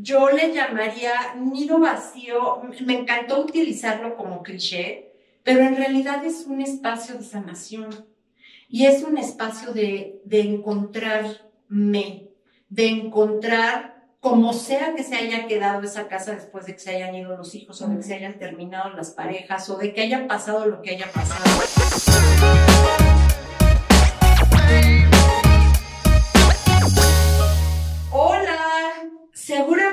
yo le llamaría nido vacío. Me encantó utilizarlo como cliché, pero en realidad es un espacio de sanación y es un espacio de, de encontrarme, de encontrar como sea que se haya quedado esa casa después de que se hayan ido los hijos o de que se hayan terminado las parejas o de que haya pasado lo que haya pasado. Hola,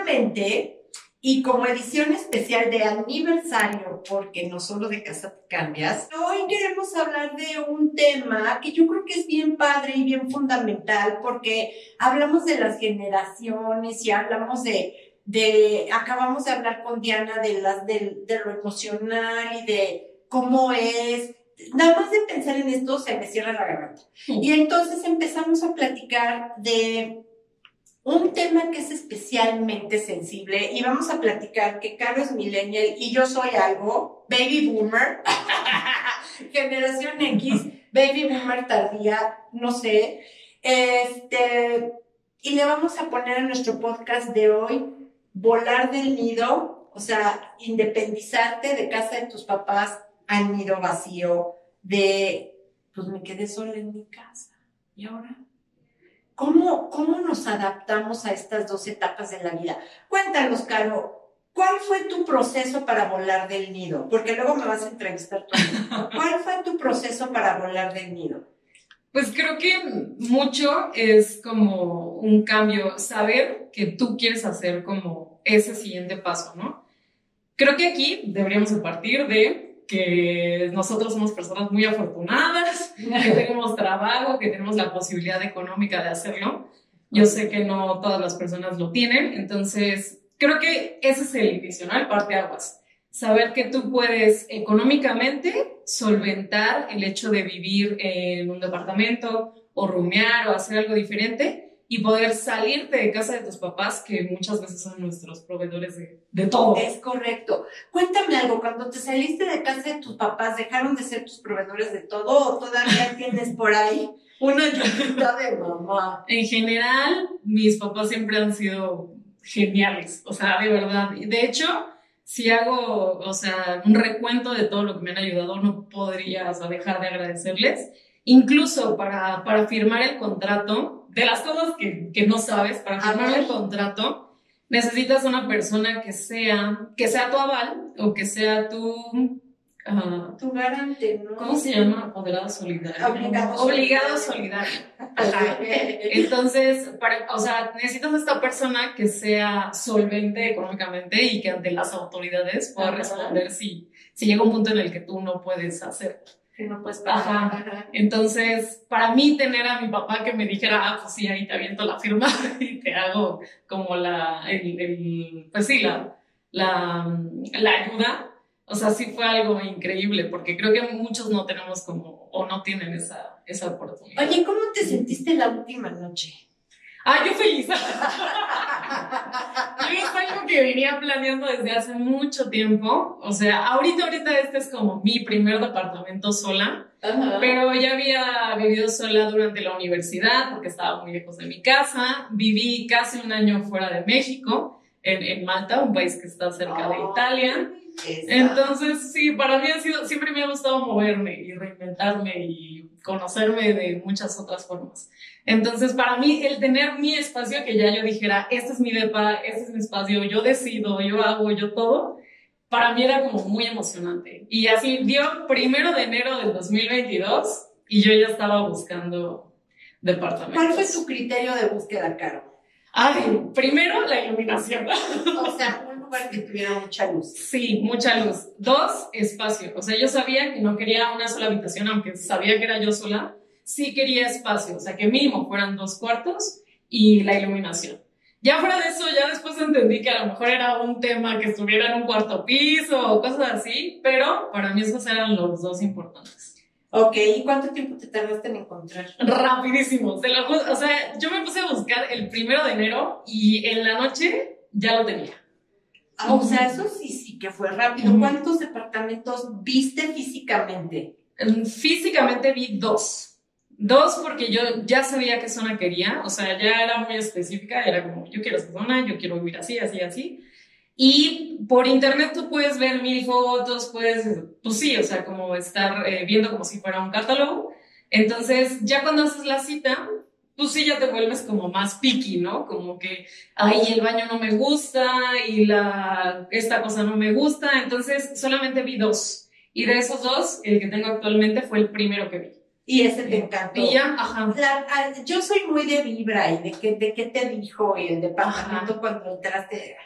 y como edición especial de aniversario, porque no solo de Casa te cambias, hoy queremos hablar de un tema que yo creo que es bien padre y bien fundamental, porque hablamos de las generaciones y hablamos de, de acabamos de hablar con Diana de, las, de, de lo emocional y de cómo es, nada más de pensar en esto se me cierra la garganta. Y entonces empezamos a platicar de un tema que es especialmente sensible y vamos a platicar que Carlos millennial y yo soy algo, baby boomer, generación X, baby boomer tardía, no sé. Este, y le vamos a poner en nuestro podcast de hoy volar del nido, o sea, independizarte de casa de tus papás al nido vacío, de, pues me quedé sola en mi casa. ¿Y ahora? ¿Cómo, ¿Cómo nos adaptamos a estas dos etapas de la vida? Cuéntanos, Caro, ¿cuál fue tu proceso para volar del nido? Porque luego me vas a entrevistar tú. ¿Cuál fue tu proceso para volar del nido? Pues creo que mucho es como un cambio, saber que tú quieres hacer como ese siguiente paso, ¿no? Creo que aquí deberíamos partir de que nosotros somos personas muy afortunadas, que tenemos trabajo, que tenemos la posibilidad económica de hacerlo. Yo sé que no todas las personas lo tienen, entonces creo que ese es el. El parte aguas. Saber que tú puedes económicamente solventar el hecho de vivir en un departamento o rumear o hacer algo diferente y poder salirte de casa de tus papás, que muchas veces son nuestros proveedores de, de, todo. Es correcto. Cuéntame algo, cuando te saliste de casa de tus papás, ¿dejaron de ser tus proveedores de todo o todavía tienes por ahí una ayudita de mamá? En general, mis papás siempre han sido geniales, o sea, de verdad. De hecho, si hago, o sea, un recuento de todo lo que me han ayudado, no podría dejar de agradecerles. Incluso para, para firmar el contrato, de las cosas que, que no sabes, para firmar el contrato, necesitas una persona que sea, que sea tu aval o que sea tu... Uh, tu garante, ¿no? ¿Cómo se llama? Apoderado solidario. Obligado, Obligado solidario. Ajá. Entonces, para, o sea, necesitas esta persona que sea solvente económicamente y que ante las autoridades pueda responder si, si llega un punto en el que tú no puedes hacerlo que no puedes pagar. Entonces, para mí tener a mi papá que me dijera, ah, pues sí, ahí te aviento la firma y te hago como la, el, el pues sí, la, la, la ayuda, o sea, sí fue algo increíble, porque creo que muchos no tenemos como, o no tienen esa, esa oportunidad. Oye, ¿cómo te sentiste la última noche? Ah, yo feliz. yo es algo que venía planeando desde hace mucho tiempo. O sea, ahorita, ahorita este es como mi primer departamento sola. Pero ya había vivido sola durante la universidad porque estaba muy lejos de mi casa. Viví casi un año fuera de México, en, en Malta, un país que está cerca de Italia. Entonces, sí, para mí ha sido, siempre me ha gustado moverme y reinventarme y conocerme de muchas otras formas. Entonces, para mí, el tener mi espacio, que ya yo dijera, este es mi depa, este es mi espacio, yo decido, yo hago, yo todo, para mí era como muy emocionante. Y así dio primero de enero del 2022 y yo ya estaba buscando departamentos. ¿Cuál fue tu criterio de búsqueda, Caro? Ay, primero la iluminación. O sea, lugar que tuviera mucha luz. Sí, mucha luz. Dos, espacio. O sea, yo sabía que no quería una sola habitación, aunque sabía que era yo sola sí quería espacio, o sea, que mínimo fueran dos cuartos y la iluminación. Ya fuera de eso, ya después entendí que a lo mejor era un tema que estuviera en un cuarto piso o cosas así, pero para mí esos eran los dos importantes. Ok, ¿y cuánto tiempo te tardaste en encontrar? Rapidísimo, o sea, yo me puse a buscar el primero de enero y en la noche ya lo tenía. Ah, o sea, eso sí, sí que fue rápido. ¿Cuántos departamentos viste físicamente? Físicamente vi dos Dos, porque yo ya sabía qué zona quería, o sea, ya era muy específica, era como, yo quiero esa zona, yo quiero vivir así, así, así. Y por internet tú puedes ver mil fotos, puedes, pues sí, o sea, como estar eh, viendo como si fuera un catálogo. Entonces, ya cuando haces la cita, pues sí ya te vuelves como más picky, ¿no? Como que, ay, el baño no me gusta y la, esta cosa no me gusta. Entonces, solamente vi dos. Y de esos dos, el que tengo actualmente fue el primero que vi. Y ese te encantó. Y ya, ajá. Ah, yo soy muy de vibra y de qué de qué te dijo el departamento cuando entraste.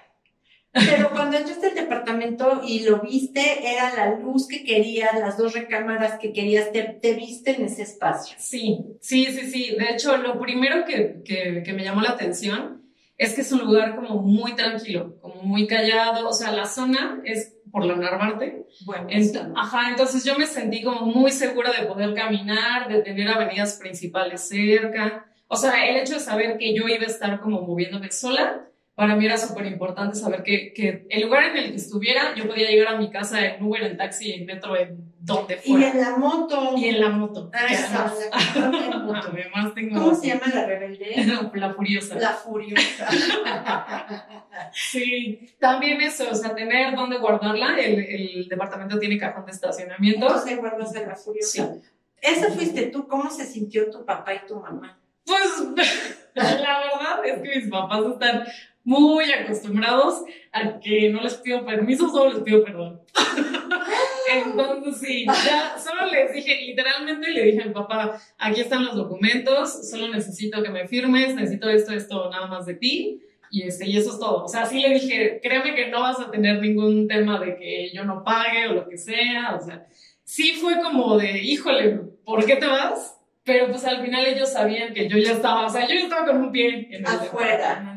Pero cuando entraste al departamento y lo viste, era la luz que querías, las dos recámaras que querías, te, te viste en ese espacio. Sí, sí, sí, sí. De hecho, lo primero que, que, que me llamó la atención es que es un lugar como muy tranquilo, como muy callado. O sea, la zona es por la Narvarte. Bueno, ajá, entonces yo me sentí como muy segura de poder caminar, de tener avenidas principales cerca. O sea, el hecho de saber que yo iba a estar como moviéndome sola, para mí era súper importante saber que, que, el lugar en el que estuviera, yo podía llegar a mi casa en Uber, en taxi, en metro, en donde fuera. Y en la moto. Y en la moto. Ah, esa, Además tengo... ¿Cómo se llama la rebelde? la furiosa. La furiosa. sí, también eso, o sea, tener dónde guardarla. El, el departamento tiene cajón de estacionamiento. Entonces guardas de la furiosa. Sí. Esa fuiste tú, ¿cómo se sintió tu papá y tu mamá? Pues la verdad es que mis papás están muy acostumbrados a que no les pido permiso, solo les pido perdón. Entonces sí, ya solo les dije, literalmente le dije al papá, aquí están los documentos, solo necesito que me firmes, necesito esto, esto, nada más de ti. Y, este, y eso es todo. O sea, sí le dije, créeme que no vas a tener ningún tema de que yo no pague o lo que sea. O sea, sí fue como de, híjole, ¿por qué te vas? Pero pues al final ellos sabían que yo ya estaba, o sea, yo ya estaba con un pie en el afuera.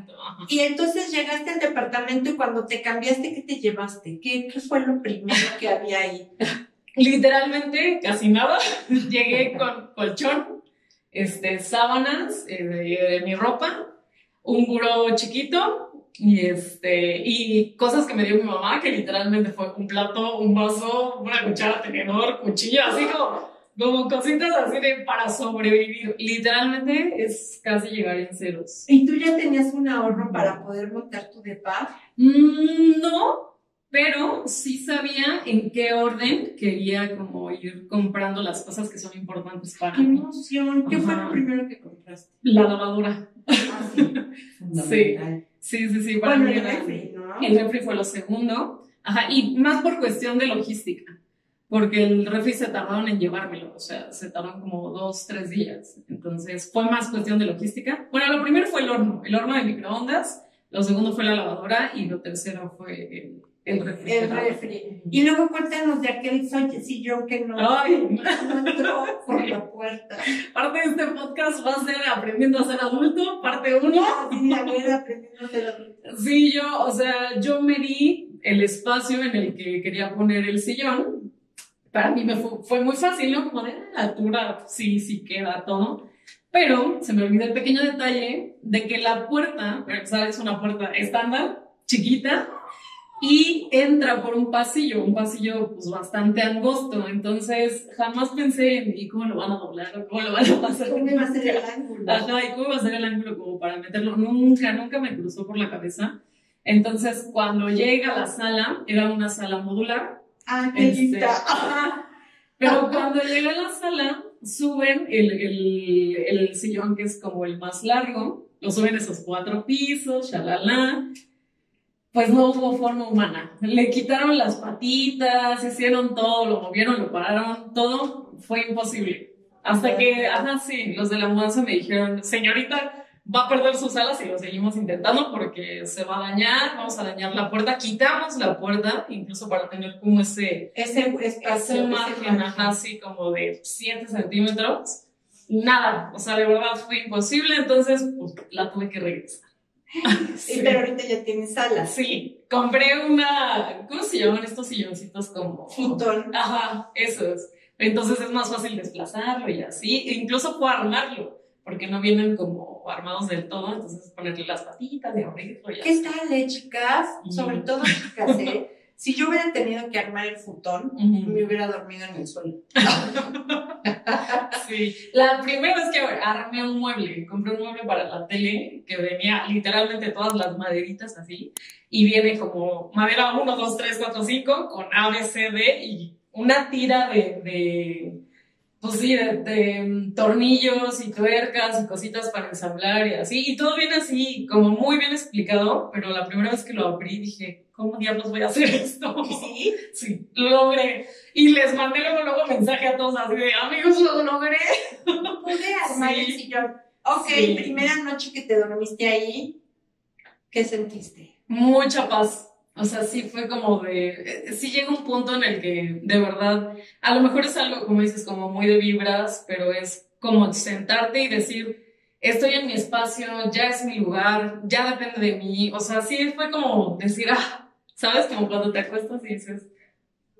Y entonces llegaste al departamento y cuando te cambiaste, ¿qué te llevaste? ¿Qué, qué fue lo primero que había ahí? Literalmente, casi nada. Llegué con colchón, este, sábanas eh, de, mi ropa, un buró chiquito y, este, y cosas que me dio mi mamá, que literalmente fue un plato, un vaso, una cuchara, tenedor, cuchillo, así como como cositas así de para sobrevivir. Literalmente es casi llegar en ceros. ¿Y tú ya tenías un ahorro para poder montar tu depa? Mm, no, pero sí sabía en qué orden quería como ir comprando las cosas que son importantes para ¡Qué emoción! ¿Qué fue lo primero que compraste? La lavadora. Ah, sí. sí. Sí, sí, sí. bueno, el refri, ¿no? El refri fue lo segundo. Ajá, y más por cuestión de logística porque el refri se tardaron en llevármelo, o sea, se tardaron como dos, tres días. Entonces fue más cuestión de logística. Bueno, lo primero fue el horno, el horno de microondas, lo segundo fue la lavadora y lo tercero fue el, el refri. El refri. Y luego cuéntanos de aquel sillón que no, Ay. no entró por la puerta. Parte de este podcast va a ser aprendiendo a ser adulto, parte uno. Sí, a ver, aprendiendo a ser adulto. Sí, yo, o sea, yo me di el espacio en el que quería poner el sillón para mí me fue, muy fácil, ¿no? Como de la altura, sí, sí queda todo. Pero se me olvidó el pequeño detalle de que la puerta, ¿sabes? Es una puerta estándar, chiquita, y entra por un pasillo, un pasillo pues bastante angosto. Entonces jamás pensé en ¿y cómo lo van a doblar? ¿Cómo lo van a pasar? ¿Cómo va a ser el ángulo? Ajá, ¿y cómo va a ser el ángulo como para meterlo? Nunca, nunca me cruzó por la cabeza. Entonces, cuando llega a la sala, era una sala modular, Ah, qué este, Pero cuando llega a la sala, suben el, el, el, sillón que es como el más largo, lo suben esos cuatro pisos, shalala. Pues no hubo forma humana. Le quitaron las patitas, hicieron todo, lo movieron, lo pararon, todo fue imposible. Hasta que, ajá, sí, los de la mudanza me dijeron, señorita, va a perder sus alas y lo seguimos intentando porque se va a dañar, vamos a dañar la puerta, quitamos la puerta, incluso para tener como ese, ese, ese margen, así como de 7 centímetros. Nada, o sea, de verdad fue imposible, entonces pues, la tuve que regresar. sí. Pero ahorita ya tienes alas. Sí, compré una, ¿cómo se llaman estos silloncitos como? Futón. Ajá, esos. Entonces es más fácil desplazarlo y así, e incluso puedo armarlo porque no vienen como armados del todo, entonces ponerle las patitas y abrirlo ¿Qué tal, eh, chicas? Sobre todo, chicas, ¿eh? Si yo hubiera tenido que armar el futón, me hubiera dormido en el suelo. sí. La primera vez que armé un mueble, compré un mueble para la tele que venía literalmente todas las maderitas así y viene como madera 1, 2, 3, 4, 5 con A, B, C, D y una tira de, pues sí, de, mm, tornillos y tuercas y cositas para ensamblar y así. Y todo viene así, como muy bien explicado, pero la primera vez que lo abrí dije, ¿cómo diablos voy a hacer esto? ¿Sí? Sí, lo logré. Y les mandé luego, luego mensaje a todos así de, amigos, lo logré. Pude armar el sillón. Ok, primera noche que te dormiste ahí, ¿qué sentiste? Mucha paz. O sea, sí fue como de, eh, sí llega un punto en el que de verdad, a lo mejor es algo, como dices, como muy de vibras, pero es como sentarte y decir, estoy en mi espacio, ya es mi lugar, ya depende de mí. O sea, sí fue como decir, ah, ¿Sabes? Como cuando te acuestas y dices,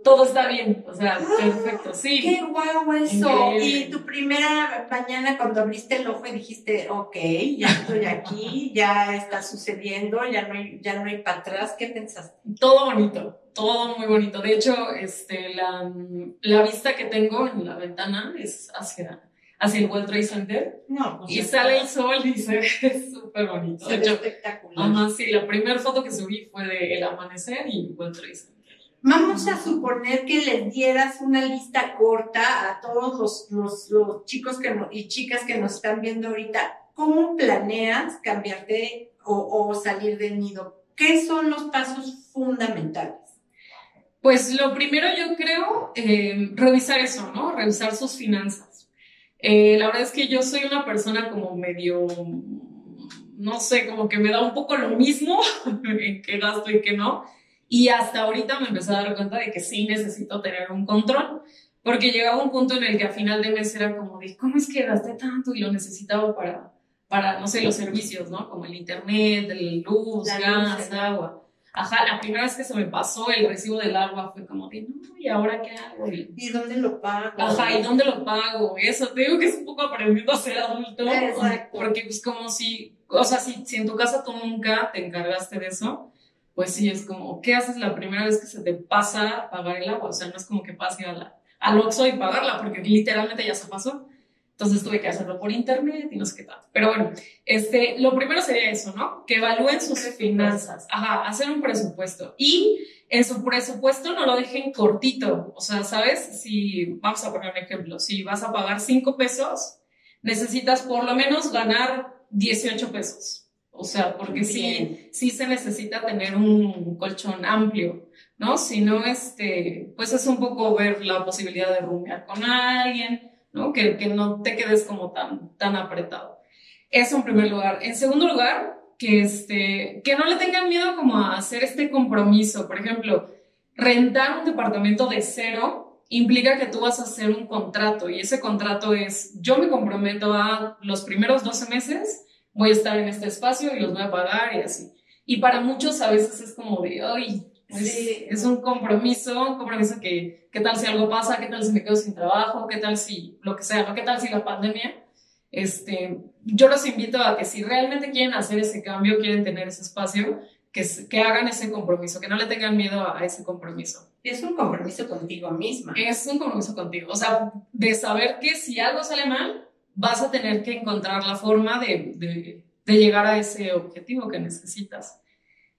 todo está bien, o sea, ah, perfecto, sí. Qué guau eso. Y tu primera mañana cuando abriste el ojo y dijiste, ok, ya estoy aquí, ya está sucediendo, ya no hay, ya no hay para atrás, ¿qué pensaste? Todo bonito, todo muy bonito. De hecho, este, la, la vista que tengo en la ventana es hacia hacia el World Trade Center. No, pues y sale el sol y se ve súper bonito. Se ve espectacular. Ajá, sí, la primera foto que subí fue del el amanecer y World Trade Center. Vamos a suponer que les dieras una lista corta a todos los, los, los chicos que y chicas que nos están viendo ahorita. ¿Cómo planeas cambiarte o, o salir del nido? ¿Qué son los pasos fundamentales? Pues lo primero yo creo, eh, revisar eso, ¿no? Revisar sus finanzas eh, la verdad es que yo soy una persona como medio, no sé, como que me da un poco lo mismo en qué gasto y qué no. Y hasta ahorita me empecé a dar cuenta de que sí necesito tener un control, porque llegaba un punto en el que a final de mes era como de, ¿cómo es que gasté tanto y lo necesitaba para, para no sé, los servicios, ¿no? Como el internet, el luz, gas, agua. Ajá, la primera vez que se me pasó el recibo del agua fue como de, no, ¿y ahora qué hago? ¿Y dónde lo pago? Ajá, ¿y dónde lo pago? Eso, te digo que es un poco aprendiendo a ser adulto. Exacto. Porque es como si, o sea, si, si en tu casa tú nunca te encargaste de eso, pues sí, es como, ¿qué haces la primera vez que se te pasa pagar el agua? O sea, no es como que pase a la, al Oxxo y pagarla, porque literalmente ya se pasó. Entonces tuve que hacerlo por internet y no sé qué tal. Pero bueno, este, lo primero sería eso, ¿no? Que evalúen sus finanzas. Ajá, hacer un presupuesto. Y en su presupuesto no lo dejen cortito. O sea, ¿sabes? Si, vamos a poner un ejemplo, si vas a pagar 5 pesos, necesitas por lo menos ganar 18 pesos. O sea, porque sí, sí se necesita tener un colchón amplio, ¿no? Si no, este, pues es un poco ver la posibilidad de rumiar con alguien, ¿no? Que, que no te quedes como tan, tan apretado. Eso en primer lugar. En segundo lugar, que, este, que no le tengan miedo como a hacer este compromiso. Por ejemplo, rentar un departamento de cero implica que tú vas a hacer un contrato y ese contrato es, yo me comprometo a los primeros 12 meses, voy a estar en este espacio y los voy a pagar y así. Y para muchos a veces es como de, ay, es, un compromiso, un compromiso que, ¿qué tal si algo pasa? ¿Qué tal si me quedo sin trabajo? ¿Qué tal si lo que sea? ¿no? ¿Qué tal si la pandemia? Este, yo los invito a que si realmente quieren hacer ese cambio, quieren tener ese espacio, que, que hagan ese compromiso, que no le tengan miedo a, ese compromiso. Es un compromiso contigo misma. Es un compromiso contigo. O sea, de saber que si algo sale mal, vas a tener que encontrar la forma de, de, de llegar a ese objetivo que necesitas.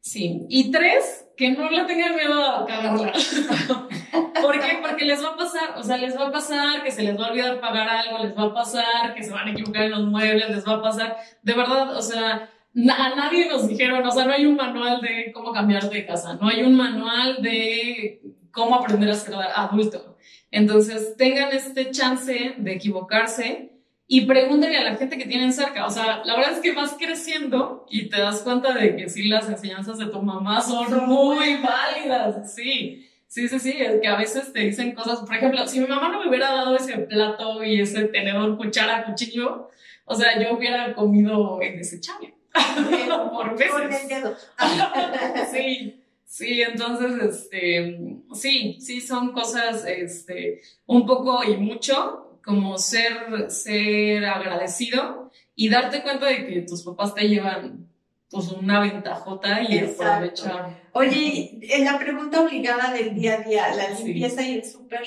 Sí. Y tres, que no le tengan miedo a cagarla. ¿Por qué? Porque les va a pasar, o sea, les va a pasar que se les va a olvidar pagar algo, les va a pasar que se van a equivocar en los muebles, les va a pasar, de verdad, o sea, a nadie nos dijeron, o sea, no hay un manual de cómo cambiar de casa, no hay un manual de cómo aprender a ser adulto. Entonces, tengan este chance de equivocarse y pregúntenle a la gente que tienen cerca. O sea, la verdad es que vas creciendo y te das cuenta de que sí, las enseñanzas de tu mamá son muy válidas. Sí, sí, sí, sí, es que a veces te dicen cosas. Por ejemplo, si mi mamá no me hubiera dado ese plato y ese tenedor, cuchara, cuchillo, o sea, yo hubiera comido en desechable. Por veces. sí. Sí, entonces, este, sí, sí, son cosas, este, un poco y mucho como ser, ser agradecido y darte cuenta de que tus papás te llevan pues una ventajota y aprovechar. Oye, en la pregunta obligada del día a día, la limpieza y el súper.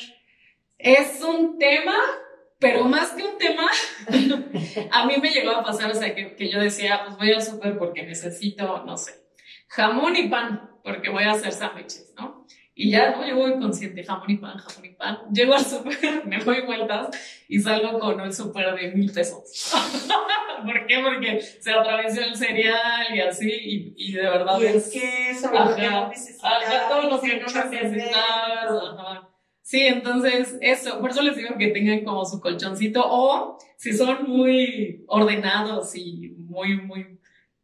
Es un tema, pero más que un tema, a mí me llegó a pasar, o sea, que, que yo decía, pues voy al súper porque necesito, no sé, jamón y pan, porque voy a hacer sándwiches, ¿no? Y ya, ¿no? Yo voy consciente, jamón y pan, jamón y pan. Llego al súper, me doy vueltas y salgo con un súper de mil pesos. ¿Por qué? Porque se atravesó el cereal y así, y, y de verdad. Y es que eso ajá, lo que no necesitabas. todo lo que no necesitabas. Ajá. Sí, entonces eso, por eso les digo que tengan como su colchoncito o si son muy ordenados y muy, muy,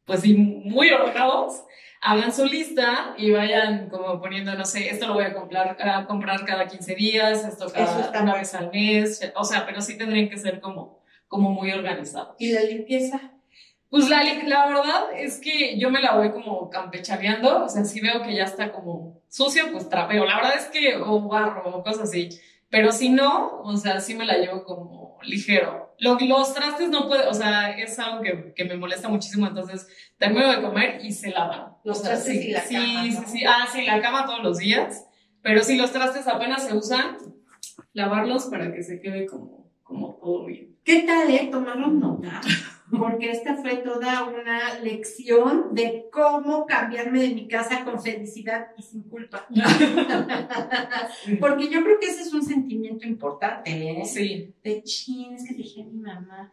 pues sí, muy ordenados, hagan su lista y vayan como poniendo, no sé, esto lo voy a comprar, a comprar cada 15 días, esto cada una vez al mes, o sea, pero sí tendrían que ser como, como muy organizados. ¿Y la limpieza? Pues la, la verdad es que yo me la voy como campechaneando, o sea, si veo que ya está como sucio, pues trapeo. La verdad es que, o barro, o cosas así. Pero si no, o sea, sí me la llevo como ligero. los trastes no puede, o sea, es algo que, que, me molesta muchísimo, entonces termino de comer y se lavan. Los trastes y la cama. Sí, sí, sí. Ah, sí, la cama todos los días. Pero si los trastes apenas se usan, lavarlos para que se quede como, como todo bien. ¿Qué tal, eh? Tomaron nota porque esta fue toda una lección de cómo cambiarme de mi casa con felicidad y sin culpa. porque yo creo que ese es un sentimiento importante, ¿eh? Sí. De chin, es que dije a mi mamá.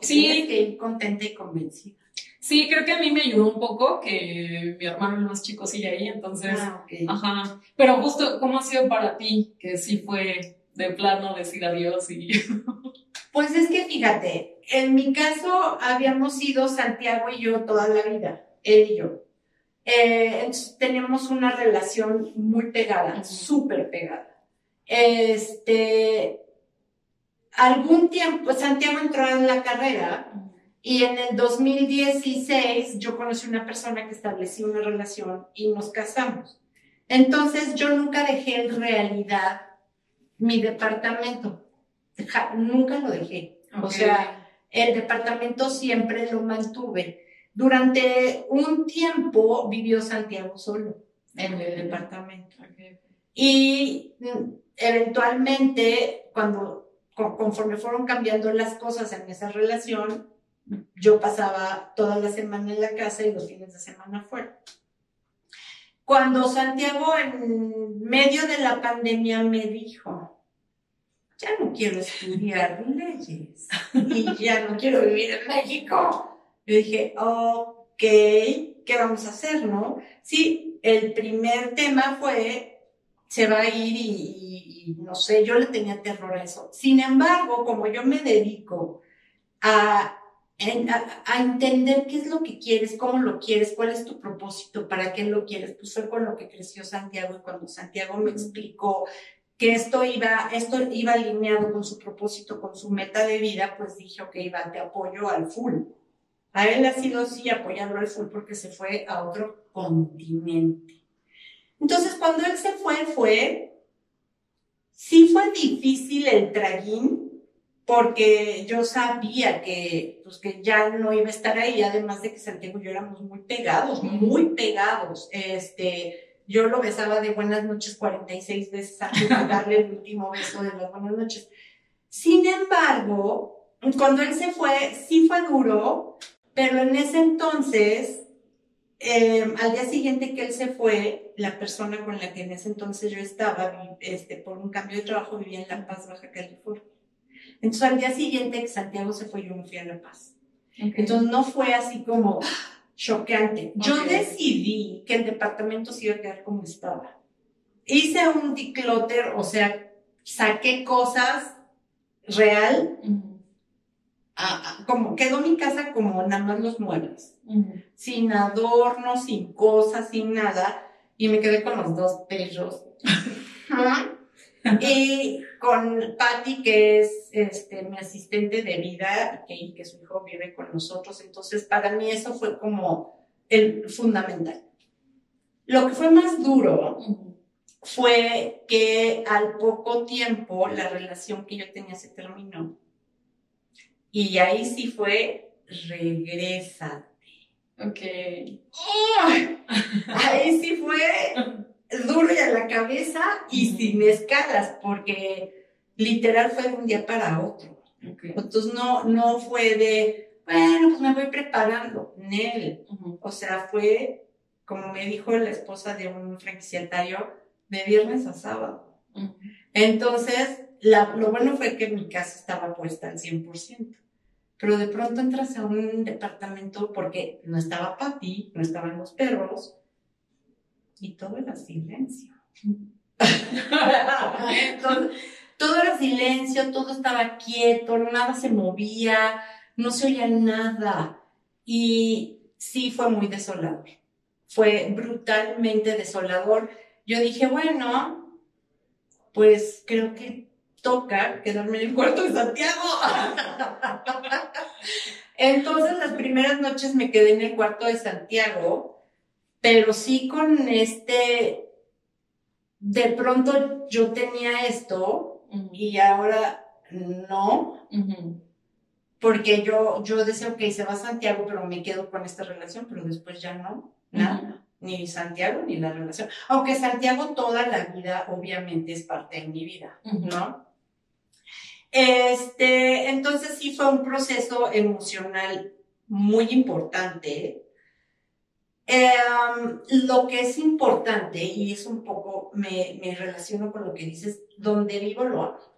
Sí. Tienes que ir contenta y convencida. Sí, creo que a mí me ayudó un poco que mi hermano el más chico sigue ahí, entonces. Ah, okay. Ajá. Pero justo, ¿cómo ha sido para ti? Que sí fue de plano decir adiós y. Pues es que fíjate, en mi caso habíamos ido Santiago y yo toda la vida, él y yo. Eh, tenemos una relación muy pegada, súper pegada. Este, algún tiempo, Santiago entró en la carrera y en el 2016 yo conocí una persona que estableció una relación y nos casamos. Entonces yo nunca dejé en realidad mi departamento nunca lo dejé. Okay. O sea, el departamento siempre lo mantuve. Durante un tiempo vivió Santiago solo en el departamento. Okay. Y eventualmente, cuando conforme fueron cambiando las cosas en esa relación, yo pasaba toda la semana en la casa y los fines de semana fuera. Cuando Santiago en medio de la pandemia me dijo, ya no quiero estudiar leyes y ya no quiero vivir en México. Yo dije, ok, ¿qué vamos a hacer, no? Sí, el primer tema fue, se va a ir y, y, no sé, yo le tenía terror a eso. Sin embargo, como yo me dedico a, a, a entender qué es lo que quieres, cómo lo quieres, cuál es tu propósito, para qué lo quieres, pues fue con lo que creció Santiago y cuando Santiago me explicó que esto iba, esto iba alineado con su propósito, con su meta de vida, pues dije, ok, va, te apoyo al full. A él ha sido sí apoyarlo al full porque se fue a otro continente. Entonces, cuando él se fue, fue, sí fue difícil el trajín, porque yo sabía que, pues, que ya no iba a estar ahí, además de que Santiago y yo éramos muy pegados, muy pegados. Este, yo lo besaba de buenas noches 46 veces antes de darle el último beso de las buenas noches. Sin embargo, cuando él se fue, sí fue duro, pero en ese entonces, eh, al día siguiente que él se fue, la persona con la que en ese entonces yo estaba, este, por un cambio de trabajo, vivía en La Paz, Baja California. Entonces, al día siguiente que Santiago se fue, yo me fui a La Paz. Okay. Entonces, no fue así como, choqueante. Yo okay. decidí que el departamento se iba a quedar como estaba. Hice un declutter, o sea, saqué cosas real, uh -huh. a, a, como quedó mi casa como nada más los muebles, uh -huh. sin adornos, sin cosas, sin nada, y me quedé con los dos perros. y con Patty, que es este, mi asistente de vida y que su hijo vive con nosotros. Entonces, para mí eso fue como el fundamental. Lo que fue más duro fue que al poco tiempo la relación que yo tenía se terminó. Y ahí sí fue, regrésate. Ok. Ahí sí fue duro y a la cabeza y sin escalas, porque literal fue de un día para otro. Entonces no, no fue de, bueno, pues me voy preparando. Nel. O sea, fue, como me dijo la esposa de un franquiciatario, de viernes a sábado. Entonces, lo bueno fue que mi casa estaba puesta al 100%. Pero de pronto entras a un departamento porque no estaba papi, no estaban los perros, y todo era silencio. todo era silencio, todo estaba quieto, nada se movía, no se oía nada. Y sí fue muy desolador. Fue brutalmente desolador. Yo dije, bueno, pues creo que toca quedarme en el cuarto de Santiago. Entonces las primeras noches me quedé en el cuarto de Santiago, pero sí con este, de pronto yo tenía esto y ahora no, porque yo, yo decía, ok, se va a Santiago, pero me quedo con esta relación, pero después ya no, nada. Ni Santiago ni la relación. Aunque Santiago toda la vida obviamente es parte de mi vida, ¿no? Este, entonces sí fue un proceso emocional muy importante. Em, lo que es importante, y es un poco, me, me relaciono con lo que dices, donde vivo lo hago.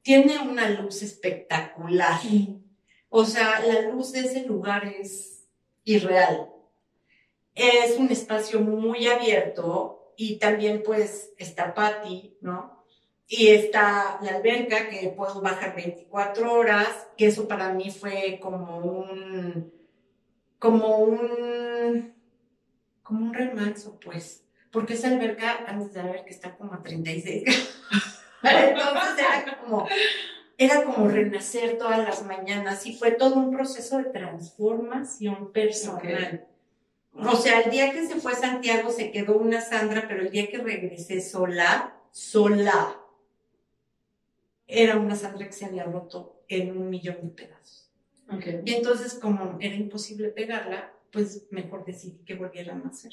Tiene una luz espectacular. O sea, la luz de ese lugar es irreal. Es un espacio muy abierto y también pues está Patti, ¿no? Y está la alberca que puedo bajar 24 horas, que eso para mí fue como un, como un, como un remanso, pues. Porque esa alberca, antes de ver que está como a 36 Entonces era como, era como renacer todas las mañanas y fue todo un proceso de transformación personal. O sea, el día que se fue Santiago se quedó una Sandra, pero el día que regresé sola, sola, era una Sandra que se había roto en un millón de pedazos. Y entonces, como era imposible pegarla, pues mejor decidí que volviera a nacer.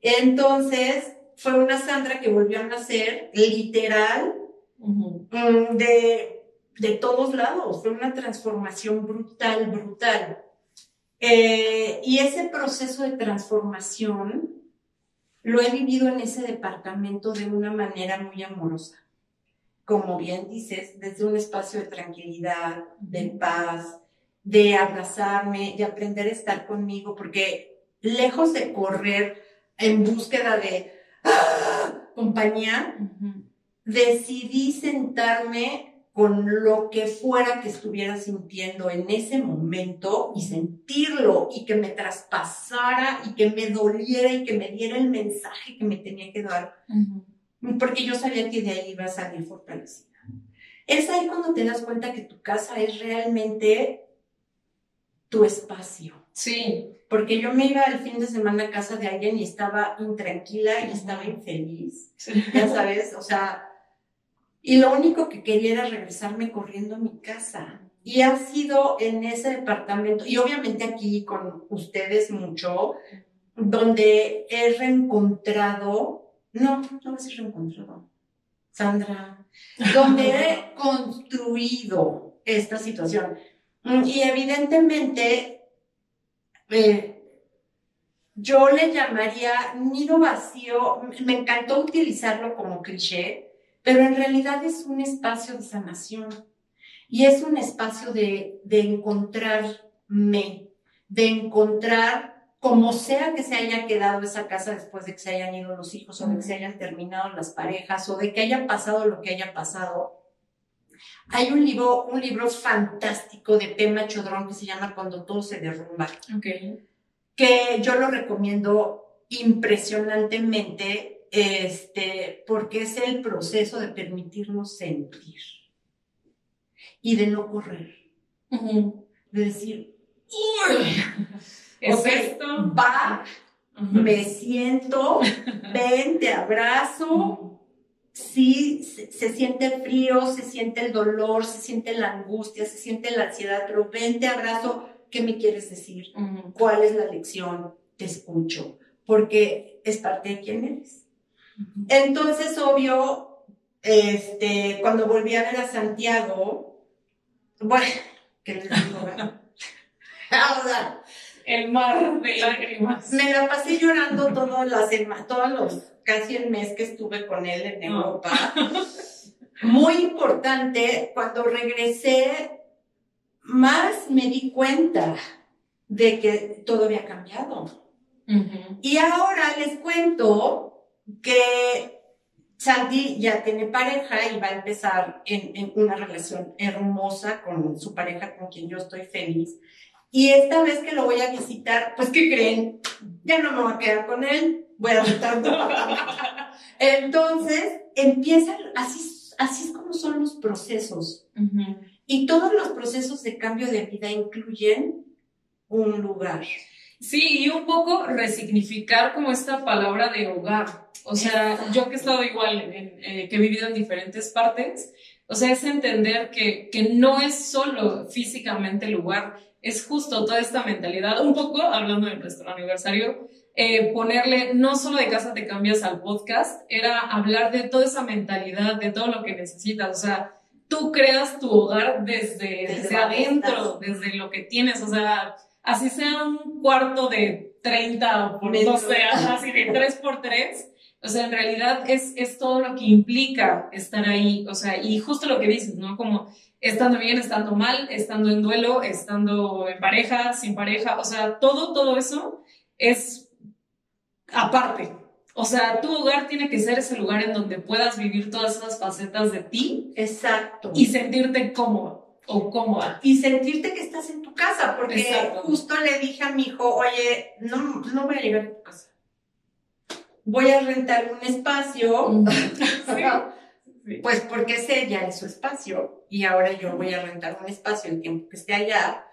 Entonces, fue una Sandra que volvió a nacer, literal, mm, de, de todos lados. Fue una transformación brutal, brutal. Eh, y ese proceso de transformación lo he vivido en ese departamento de una manera muy amorosa como bien dices, desde un espacio de tranquilidad, de paz, de abrazarme, de aprender a estar conmigo, porque lejos de correr en búsqueda de ¡ah! compañía, decidí sentarme con lo que fuera que estuviera sintiendo en ese momento y sentirlo y que me traspasara y que me doliera y que me diera el mensaje que me tenía que dar porque yo sabía que de ahí iba a salir fortalecida. Es ahí cuando te das cuenta que tu casa es realmente tu espacio. Sí. Porque yo me iba el fin de semana a casa de alguien y estaba intranquila y estaba infeliz. Ya sabes, o sea, y lo único que quería era regresarme corriendo a mi casa. Y ha sido en ese departamento, y obviamente aquí con ustedes mucho, donde he reencontrado no, no me he reencontrado. Sandra, donde he construido esta situación. Mm, y evidentemente, eh, yo le llamaría nido vacío, me encantó utilizarlo como cliché, pero en realidad es un espacio de sanación y es un espacio de, de encontrarme, de encontrar como sea que se haya quedado esa casa después de que se hayan ido los hijos o de que se hayan terminado las parejas o de que haya pasado lo que haya pasado, hay un libro, un libro fantástico de Pema Chodrón que se llama Cuando todo se derrumba. Okay. Que yo lo recomiendo impresionantemente, este, porque es el proceso de permitirnos sentir y de no correr. De decir, ¡Uy! ¿Es esto? Va, me siento, ven, te abrazo. Sí, se, siente frío, se siente el dolor, se siente la angustia, se siente la ansiedad, pero ven, te abrazo, ¿qué me quieres decir? ¿Cuál es la lección? Te escucho, porque es parte de quién eres. Entonces, obvio, este, cuando volví a ver a Santiago, bueno, ¿qué les digo? el mar de lágrimas. Me la pasé llorando todas las todos los casi el mes que estuve con él en Europa. Muy importante, cuando regresé, más me di cuenta de que todo había cambiado. Y ahora les cuento que Sandy ya tiene pareja y va a empezar en, en, una relación hermosa con su pareja, con quien yo estoy feliz. Y esta vez que lo voy a visitar, pues, ¿qué creen? Ya no me voy a quedar con él, a rentar Entonces, empiezan, así, así es como son los procesos. Y todos los procesos de cambio de vida incluyen un lugar. Sí, y un poco resignificar como esta palabra de hogar. O sea, yo que he estado igual, eh, que he vivido en diferentes partes, o sea, es entender que, que no es solo físicamente el lugar, es justo toda esta mentalidad, un poco hablando de nuestro aniversario, eh, ponerle no solo de casa te cambias al podcast, era hablar de toda esa mentalidad, de todo lo que necesitas, o sea, tú creas tu hogar desde, desde, adentro, desde lo que tienes, o sea, así sea un cuarto de 30 por 12, así de 3 por 3, o sea, en realidad es, es todo lo que implica estar ahí, o sea, y justo lo que dices, ¿no? Como estando bien, estando mal, estando en duelo, estando en pareja, sin pareja, o sea, todo, todo eso es aparte. O sea, tu hogar tiene que ser ese lugar en donde puedas vivir todas esas facetas de ti. Exacto. Y sentirte cómodo o cómoda. Y sentirte que estás en tu casa, porque justo le dije a mi hijo, oye, no, no voy a llegar a tu casa. Voy a rentar un espacio. Pues porque ese ya es su espacio y ahora yo voy a rentar un espacio el tiempo que esté allá,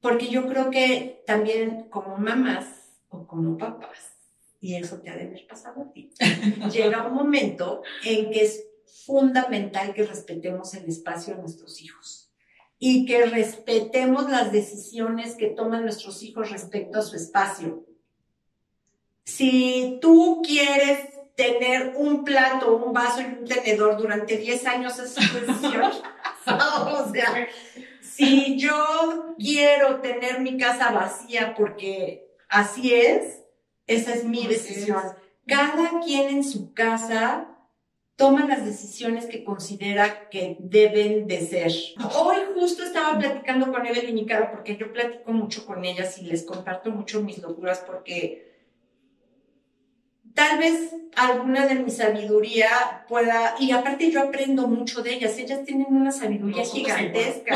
porque yo creo que también como mamás o como papás, y eso te ha de haber pasado a ti, llega un momento en que es fundamental que respetemos el espacio de nuestros hijos y que respetemos las decisiones que toman nuestros hijos respecto a su espacio. Si tú quieres tener un plato, un vaso y un tenedor durante 10 años es su decisión. o sea, si yo quiero tener mi casa vacía porque así es, esa es mi decisión. Cada quien en su casa toma las decisiones que considera que deben de ser. Hoy justo estaba platicando con Evelyn y Cara porque yo platico mucho con ellas y les comparto mucho mis locuras porque tal vez alguna de mi sabiduría pueda, y aparte yo aprendo mucho de ellas, ellas tienen una sabiduría gigantesca.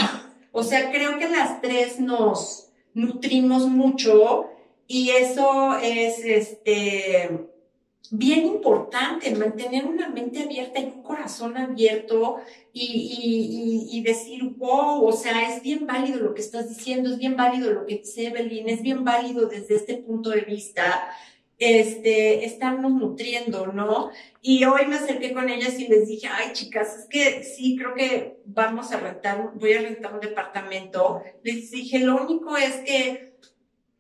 O sea, creo que las tres nos nutrimos mucho y eso es este bien importante, mantener una mente abierta y un corazón abierto y, decir, wow, o sea, es bien válido lo que estás diciendo, es bien válido lo que dice Evelyn, es bien válido desde este punto de vista este, estarnos nutriendo, ¿no? Y hoy me acerqué con ellas y les dije, ay chicas, es que sí, creo que vamos a rentar, voy a rentar un departamento. Les dije, lo único es que,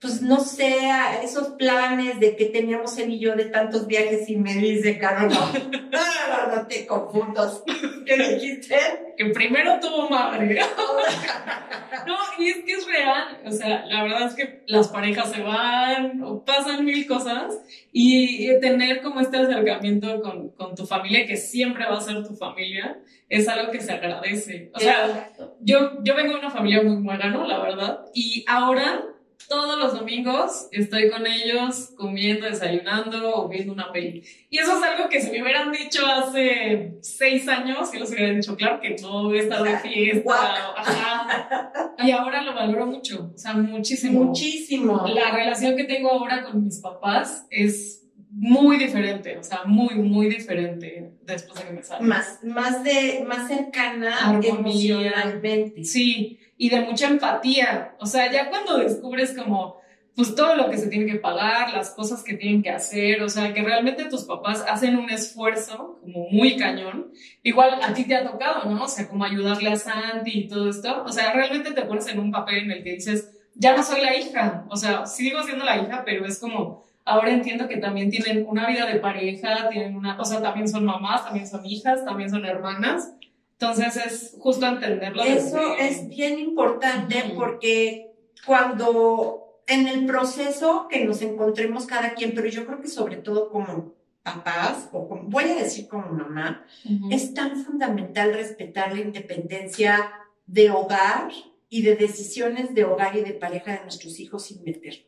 pues no sé, esos planes de que teníamos él y yo de tantos viajes y me dice, Caro, no, no, no te confundas. ¿Qué dijiste? Que primero tuvo madre. no, y es que es real. O sea, la verdad es que las parejas se van o pasan mil cosas y tener como este acercamiento con, con tu familia, que siempre va a ser tu familia, es algo que se agradece. O sea, yo, yo vengo de una familia muy buena, ¿no? La verdad. Y ahora todos los domingos estoy con ellos comiendo, desayunando o viendo una peli. Y eso es algo que si me hubieran dicho hace seis años, que los hubieran dicho, claro que no, he estado de fiesta, ajá. Y ahora lo valoro mucho, o sea, muchísimo. Muchísimo. La relación que tengo ahora con mis papás es muy diferente, o sea, muy, muy diferente después de que me salí. Más, más de, más cercana emocionalmente. Sí, y de mucha empatía. O sea, ya cuando descubres como, pues todo lo que se tiene que pagar, las cosas que tienen que hacer, o sea, que realmente tus papás hacen un esfuerzo como muy cañón. Igual a ti te ha tocado, ¿no? O sea, como ayudarle a Santi y todo esto. O sea, realmente te pones en un papel en el que dices, ya no soy la hija, o sea, sigo siendo la hija, pero es como, ahora entiendo que también tienen una vida de pareja, tienen una, o sea, también son mamás, también son hijas, también son hermanas. Entonces es justo entenderlo. Eso es bien importante porque cuando en el proceso que nos encontremos cada quien, pero yo creo que sobre todo como papás, o como, voy a decir como mamá, es tan fundamental respetar la independencia de hogar y de decisiones de hogar y de pareja de nuestros hijos sin meter.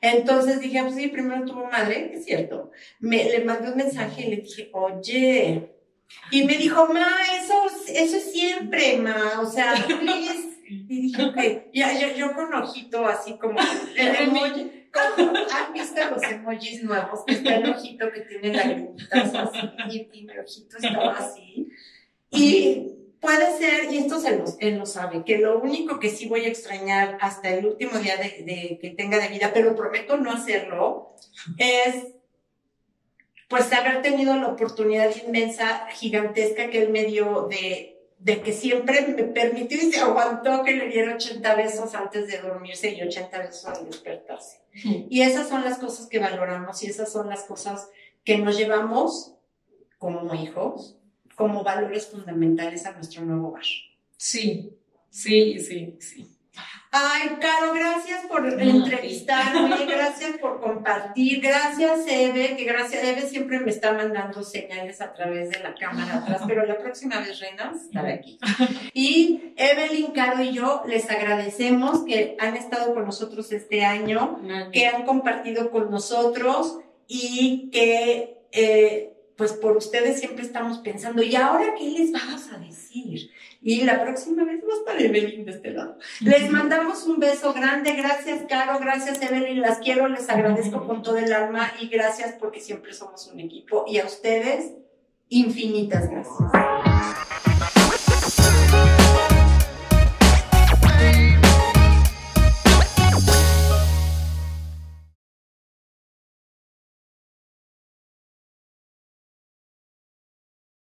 Entonces dije, pues sí, primero tuvo madre, es cierto. Me, le mandé un mensaje y le dije, oye, y me dijo, ma, eso, eso es siempre, ma, o sea, please. Y dije, ok, ya, yo, yo con ojito así como el emoji. ¿Han visto los emojis nuevos? Que está el ojito que tiene lagrimitas así, y, mi ojito estaba así. Y puede ser, y esto se lo, él lo sabe, que lo único que sí voy a extrañar hasta el último día de, de que tenga de vida, pero prometo no hacerlo, es pues haber tenido la oportunidad inmensa, gigantesca que él me dio de de que siempre me permitió y se aguantó que le diera 80 besos antes de dormirse y 80 besos al despertarse. Y esas son las cosas que valoramos y esas son las cosas que nos llevamos como hijos, como valores fundamentales a nuestro nuevo hogar. Sí, sí, sí, sí. Ay, Caro, gracias por entrevistarme, gracias por compartir, gracias Eve, que gracias, Eve siempre me está mandando señales a través de la cámara atrás, pero la próxima vez, Reinas, estar aquí. Y Evelyn, Caro y yo les agradecemos que han estado con nosotros este año, que han compartido con nosotros y que, eh, pues por ustedes siempre estamos pensando, ¿y ahora qué les vamos a decir? y la próxima vez va a estar Evelyn de este lado. Les mandamos un beso grande, gracias Caro, gracias Evelyn, las quiero, les agradezco con todo el alma y gracias porque siempre somos un equipo y a ustedes infinitas gracias.